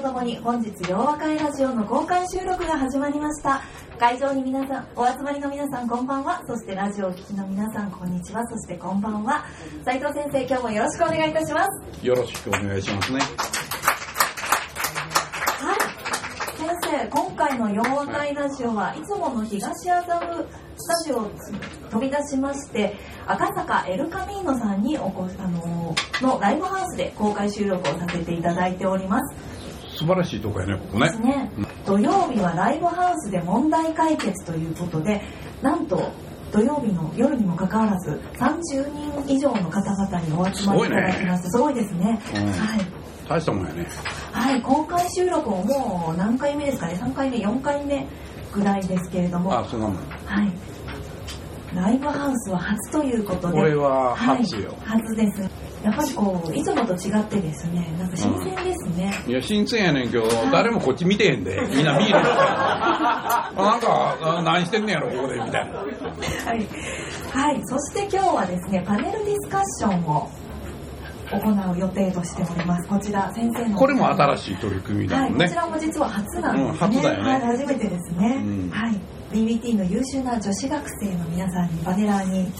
とともに本日洋和会ラジオの公開収録が始まりました。会場に皆さんお集まりの皆さんこんばんは。そしてラジオをお聞きの皆さんこんにちは。そしてこんばんは。斉藤先生今日もよろしくお願いいたします。よろしくお願いしますね。はい。先生今回の洋和会ラジオはいつもの東麻布スタジオを飛び出しまして赤坂エルカミーノさんにおこあののライブハウスで公開収録をさせていただいております素晴らしいとこやねここね。ですね、土曜日はライブハウスで問題解決ということでなんと土曜日の夜にもかかわらず30人以上の方々にお集まりいただきましてすごいですね、うん。はい。大したもんやね。はい、公開収録ももう何回目ですかね？3回目4回目ぐらいですけれども。あそんなもんはい。ライブハウスは初ということで。これは初よ。はい、初ですやっぱりこういつもと違ってですねなんか新鮮ですね、いや新鮮やねんけど誰もこっち見てへんで。みんな見る。あなんかあ何してんねやろここでみたいな。はい、はい、そして今日はですねパネルディスカッションを行う予定としております。こちら先生の。これも新しい取り組みだはい、もんね。こちらも実は初なんですね。うん初だよね。はい、初めてですね。うん。はい。BBT の優秀な女子学生の皆さんにバネラーに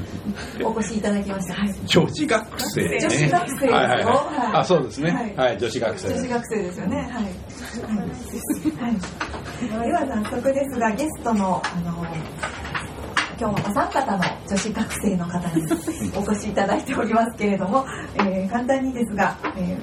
お越しいただきました。はい。女子学生ね女子学生ですよはいはいはいはいあそうですねはいはい女子学生女子学生ですよね。はい。はい。はい、では早速ですがゲストのあの今日はお三方の女子学生の方にお越しいただいておりますけれども、えー簡単にですが、えー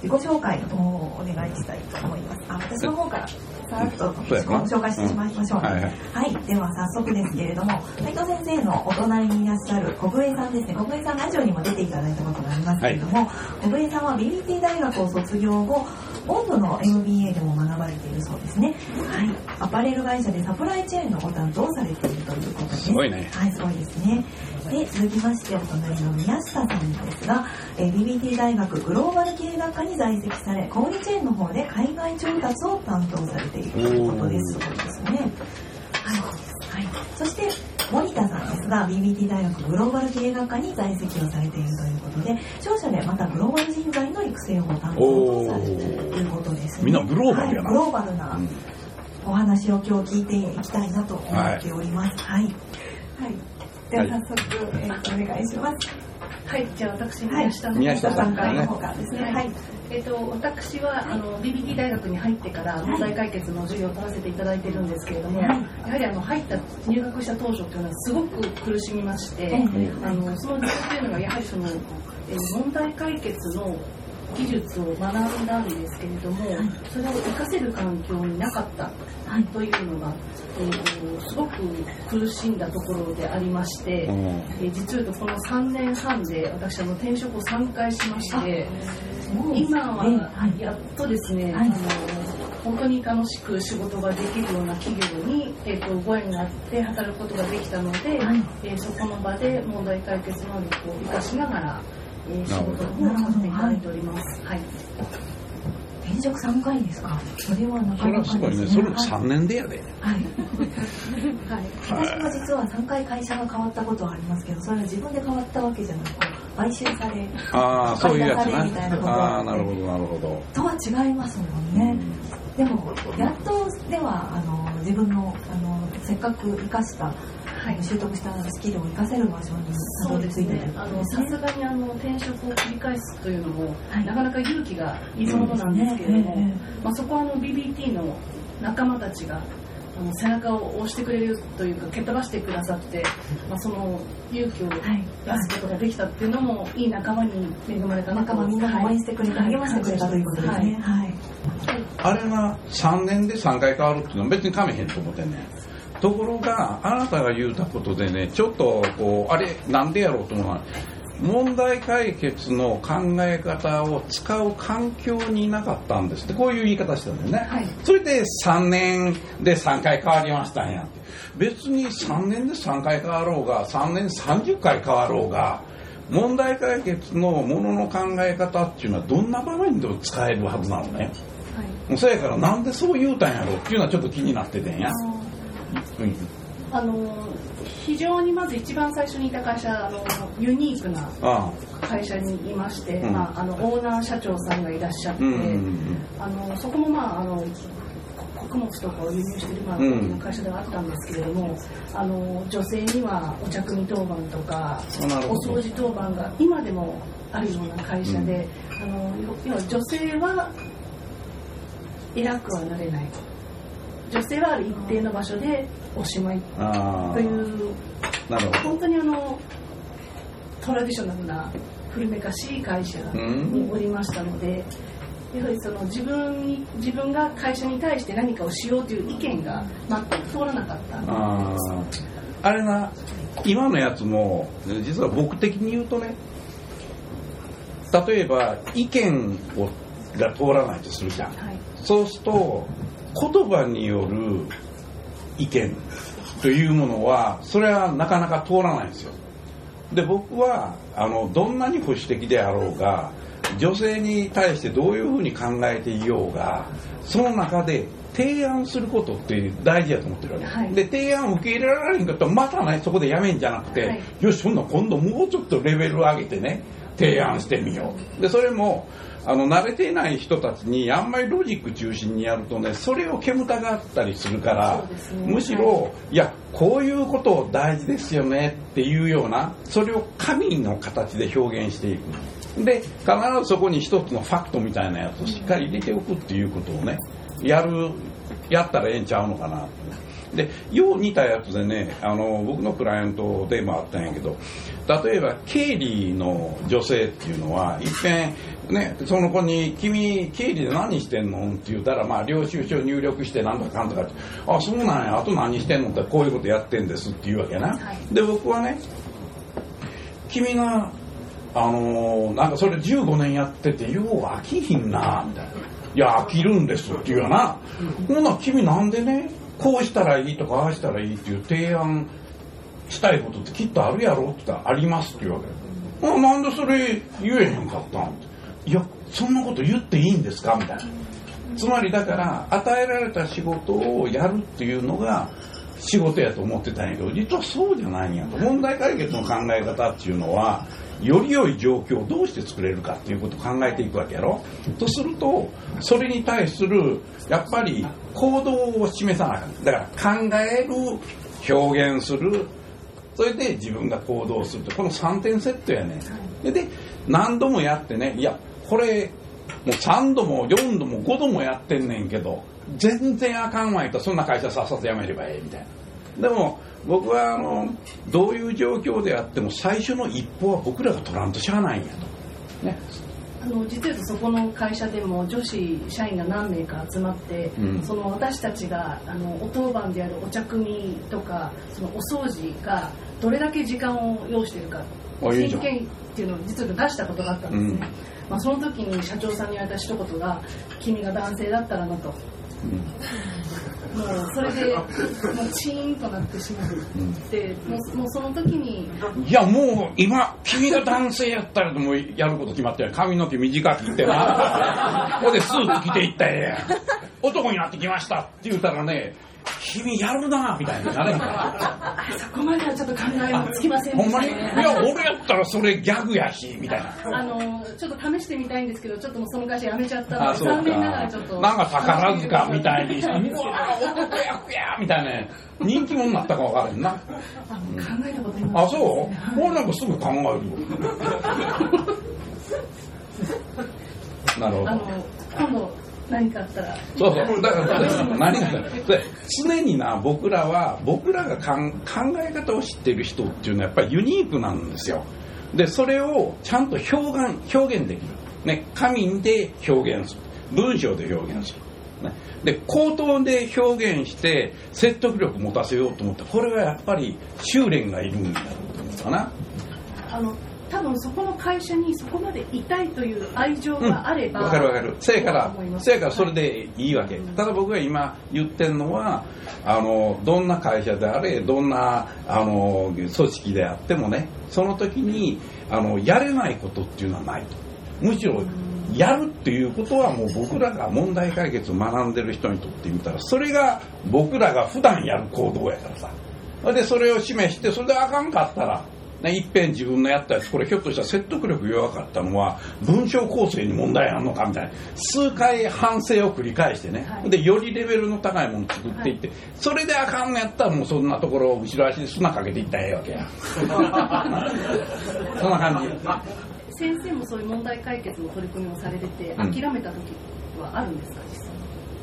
自己紹介をお願いしたいと思います。あ、私の方からさらっとそうやな紹介してしまいましょう。うんはいはいはい、では早速ですけれども、斉藤先生のお隣にいらっしゃる小笛さんですね。小笛さんラジオにも出ていただいたことがありますけれども、小笛さんは BBT 大学を卒業後、温度の MBA でも学ばれているそうですね。はい、アパレル会社でサプライチェーンのご担当をされているということです。すごいねはい、すごいですね。で、続きまして、お隣の宮下さんですが、えー BBT 大学グローバル経営学科に在籍され、小売チェーンの方で海外調達を担当されているということです。すごいですね。はい。はい。そして、森田さんですが、BBT 大学グローバル経営学科に在籍をされているということで、商社でまたグローバル人材の育成をご担当されているということですね。みんなグローバルやなはいグローバルなうんお話を今日聞いていきたいなと思っております。はい。はい。では早速、えーとお願いします。はい、じゃあ私、はい宮下の宮下さんからねの方からですね。はいはい。えっ、と、私は、あの、BBT 大学に入ってから問題解決の授業を取らせていただいてるんですけれども、はいやはりあの、入った、入学した当初というのはすごく苦しみまして、ええあの、その理由というのが、やはりその、えー問題解決の技術を学んだんですけれども、それを活かせる環境になかったはい。というのが、えーとすごく苦しんだところでありまして、うん。えー実を言うとこの3年半で私あの転職を3回しまして今はやっとですね、はい。あの本当に楽しく仕事ができるような企業に、えー、とご縁があって働くことができたので、はい。えーそこの場で問題解決能力を生かしながら、えー仕なるほど事をさせていただいております。はい転職3回ですか。それはなそか？なかれはすごいねそれも3年でやではい。はい私も実は3回会社が変わったことはありますけど、それは自分で変わったわけじゃなく、買収され、ああそういうやつ買い出されみたいなことああなるほどなるほどとは違いますもんね。でも、やっとでは、あの、自分の、あの、せっかく生かした、はい。習得したスキルを活かせる場所にたどり着いてるあのさすがにあの転職を繰り返すというのも、はい。なかなか勇気がいるものなんですけれども、うんねまあ、そこはあの BBT の仲間たちがあの背中を押してくれるというか蹴っ飛ばしてくださって、まあ、その勇気を出はい。すことができたっていうのもいい仲間に恵まれた仲間みんなが応援してくれて、はい励ましてくれたということですね。はい。あれが3年で3回変わるっていうのは別にかめへんと思ってんねん。ところがあなたが言うたことでねちょっとこうあれなんでやろうと思うのは問題解決の考え方を使う環境にいなかったんですってこういう言い方してたんだよね、はい。それで3年で3回変わりましたんやって。別に3年で3回変わろうが3年30回変わろうが問題解決のものの考え方っていうのはどんな場面でも使えるはずなのねはい。そやからなんでそう言うたんやろ？っていうのはちょっと気になっててんや。うん。あの非常にまず一番最初にいた会社あのユニークなあ会社にいまして、うん。まあ、あのオーナー社長さんがいらっしゃって、うんうんあのそこもまああの穀物とかを輸入している、まあ、うん。会社ではあったんですけれども、あの女性にはお茶組当番とかお掃除当番が今でもあるような会社で、あの要は女性は偉くはなれない女性はある一定の場所でおしまいあというあなるほど。本当にあのトラディショナルな古めかしい会社におりましたので、やはりその自分に自分が会社に対して何かをしようという意見が全く通らなかったあれな今のやつも実は僕的に言うとね例えば意見をが通らないとするじゃん。はい。そうすると言葉による意見というものはそれはなかなか通らないんですよ。で僕はあのどんなに保守的であろうが女性に対してどういうふうに考えていようがその中で提案することって大事だと思ってるわけ、はい。で提案を受け入れられへんかったらまたねそこでやめんじゃなくて、はい。よしそんな今度もうちょっとレベル上げてね提案してみよう。でそれもあの慣れていない人たちにあんまりロジック中心にやるとねそれを煙たがったりするから、ね。むしろ、い、やこういうこと大事ですよねっていうようなそれを紙の形で表現していく。で必ずそこに一つのファクトみたいなやつをしっかり入れておくっていうことをねやるやったらええんちゃうのかなでよう似たやつでねあの僕のクライアントでもあったんやけど例えば経理の女性っていうのはいっぺんねその子に「君経理で何してんの?」って言ったら、まあ、領収書入力してなんとかかんとかって「あそうなんやあと何してんの?」ってこういうことやってんですって言うわけな、はいで僕はね君があのーなんかそれ15年やっててよう飽きひんなみたいな「いや飽きるんです」って言うよな、ほな君なんでねこうしたらいいとかああしたらいいっていう提案したいことってきっとあるやろって言ったら「あります」って言うわけ。あなんでそれ言えへんかったんって。いやそんなこと言っていいんですかみたいな。つまりだから与えられた仕事をやるっていうのが仕事やと思ってたんやけど実はそうじゃないんやと。問題解決の考え方っていうのはより良い状況をどうして作れるかっていうことを考えていくわけやろ。とするとそれに対するやっぱり行動を示さなあかん。だから考える表現する。それで自分が行動すると。この3点セットやねでで何度もやってね。いやこれもう3度も4度も5度もやってんねんけど全然あかんわいとそんな会社さっさと辞めればええみたいな。でも僕はあのどういう状況であっても最初の一歩は僕らが取らんとしゃあないんやと、ね、あの実はそこの会社でも女子社員が何名か集まって、うん。その私たちがあのお当番であるお茶組とかそのお掃除がどれだけ時間を要しているかあいいじゃん。宣言っていうのを実は出したことがあったんですね、まあ、その時に社長さんに言われた一言が「君が男性だったらな」と。もうそれでもうチーンとなってしまって、もうもうその時にいやもう今君が男性やったらもうやること決まってる。髪の毛短く切ってな。ここでスーツ着ていったらええやん。男になってきましたって言ったらね君やるなみたいになれんから。そこまではちょっと考えもつきませんでほんまにいしたね。や、俺やったらそれギャグやし、みたいな。あのちょっと試してみたいんですけど、ちょっともうその会社辞めちゃったのあ、で。残念ながらちょっと。なんか宝塚みたいにして、うわー、男役やみたいな。人気者になったか分からへんな。あ考えたことないあ、そう俺なんかすぐ考えるよ。なるほどあの。今度何かあったら？そうそう。だから、だから何がで常にな、僕らは、僕らがかん考え方を知ってる人っていうのはやっぱりユニークなんですよ。で、それをちゃんと表現、表現できる。ね、紙で表現する。文章で表現する。ね、で、口頭で表現して説得力持たせようと思ったこれはやっぱり修練がいるんだろうと思うかな。あの多分そこの会社にそこまでいたいという愛情があれば、わかるわかる。せやからせやからそれでいいわけ。ただ僕が今言ってるのは、あの、どんな会社であれ、どんな、あの、組織であってもね、その時に、あの、やれないことっていうのはないと。むしろ、やるっていうことはもう僕らが問題解決を学んでる人にとってみたら、それが僕らが普段やる行動やからさ。で、それを示して、それであかんかったら、ね、いっぺん自分のやったやつ、これひょっとしたら説得力弱かったのは、文章構成に問題あるのかみたいな、数回反省を繰り返してね、はい。で、よりレベルの高いものを作っていって、それであかんのやったらもうそんなところを後ろ足で砂かけていったらええわけや。そんな感じ。先生もそういう問題解決の取り組みをされてて、うん。諦めた時はあるんですか実際に、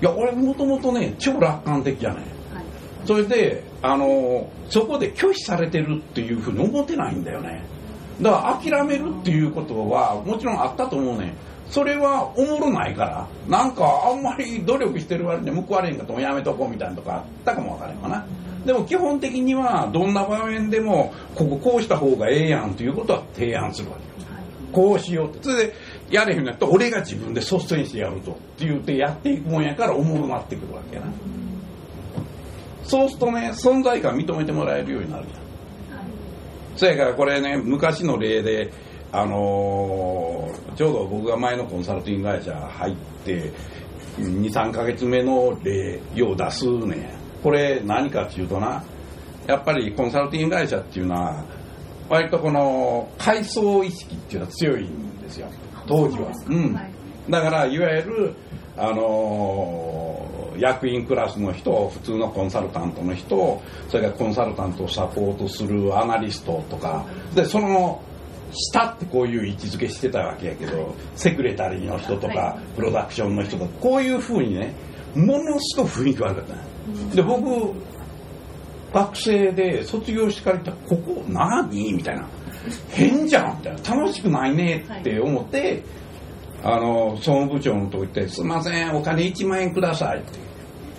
いや、俺もともとね、超楽観的やねん。はい、それで、あの、そこで拒否されてるっていうふうに思ってないんだよね。だから諦めるっていうことはもちろんあったと思うねん。それはおもろないから、なんかあんまり努力してる割に報われんかともやめとこうみたいなとかあったかもわからんかな。でも基本的にはどんな場面でもこここうした方がええやんということは提案するわけ。こうしようって。それで、やれへんのやったら俺が自分で率先してやると。って言ってやっていくもんやからおもろなってくるわけやな。そうするとね、存在感認めてもらえるようになるそやからこれね、昔の例で、あのーちょうど僕が前のコンサルティング会社入って、2、3ヶ月目の例、よう出すね。これ何かっていうとな、やっぱりコンサルティング会社っていうのは、割とこの階層意識っていうのは強いんですよ、当時は。そうんはいだから、いわゆる、あのー役員クラスの人、普通のコンサルタントの人、それからコンサルタントをサポートするアナリストとか、で、その下ってこういう位置づけしてたわけやけど、セクレタリーの人とはか、プロダクションの人とか、こういうふうにね、ものすごく雰囲気悪かったね。で、僕、学生で卒業してから言ったら、ここ何？みたいな。変じゃんみたいな。楽しくないねって思って、あの、総務部長のとこ行って、すいません、お金1万円くださいって。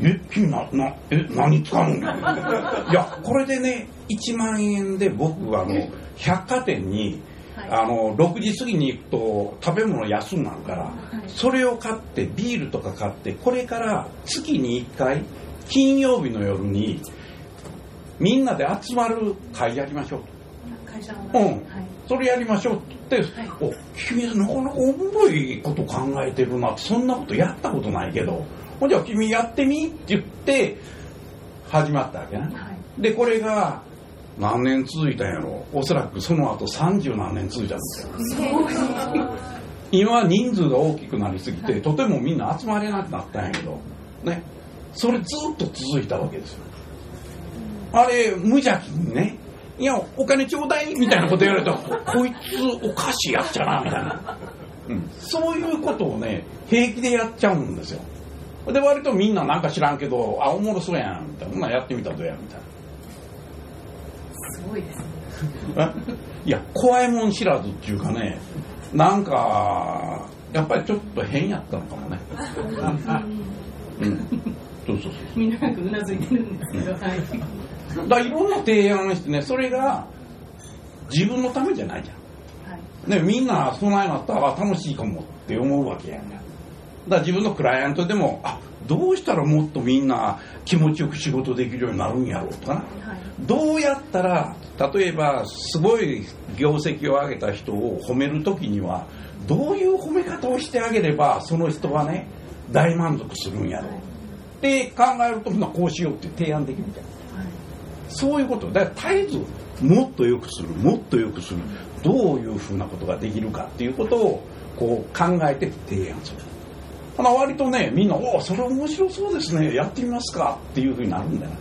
え、君な、な、え、何使うんだ？いや、これでね、1万円で僕はあの、百貨店に、はい。あの、6時過ぎに行くと食べ物安くなるから、それを買って、ビールとか買って、これから月に1回、金曜日の夜に、みんなで集まる会やりましょうと。会社のうん。はい。それやりましょうってお君はなかなかおもろいこと考えてるなそんなことやったことないけどほんじゃあ君やってみって言って始まったわけな、はい。でこれが何年続いたんやろ？おそらくその後30何年続いたんですよ。今は人数が大きくなりすぎて、とてもみんな集まれなくなったんやけどね。それずっと続いたわけですよ。あれ無邪気にねいやお金ちょうだいみたいなこと言われたらこいつおかしいやつじゃなみたいな、うん、そういうことをね平気でやっちゃうんですよで割とみんななんか知らんけどあおもろそうやんみたいな。ほんならやってみたらどうやみたいすごいですね。な いや怖いもん知らずっていうかねなんかやっぱりちょっと変やったのかもね。うん。そうそうそうみんななんかうなずいてるんですけど、はい。だからいろんな提案してねそれが自分のためじゃないじゃん。はい。ね、みんなそないなったらあ楽しいかもって思うわけやんかだ自分のクライアントでもあどうしたらもっとみんな気持ちよく仕事できるようになるんやろうとかな。はい。どうやったら例えばすごい業績を上げた人を褒めるときにはどういう褒め方をしてあげればその人はね大満足するんやろう。で考えるとまあこうしようって提案できるみたいな。そういうこと。だから絶えずもっと良くするもっと良くするどういうふうなことができるかっていうことをこう考えて提案するほな割とねみんな「おおそれ面白そうですねやってみますか」っていうふうになるんだよ、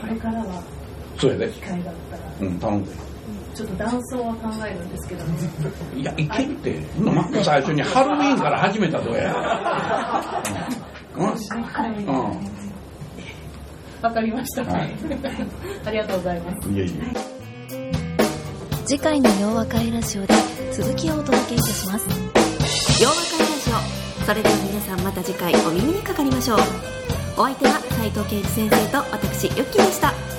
これからはそれで。機会があったら。うん頼んで。ちょっと断層は考えるんですけどね。いやいけるって。まず最初にハロウィーンから始めたらどうや。うん。うん。うん。わかりました、はい。ありがとうございます。いえいえ。次回の洋和会ラジオで続きをお届けいたします洋和会ラジオ。それでは皆さんまた次回お耳にかかりましょう。お相手は斉藤圭一先生と私ユッキーでした。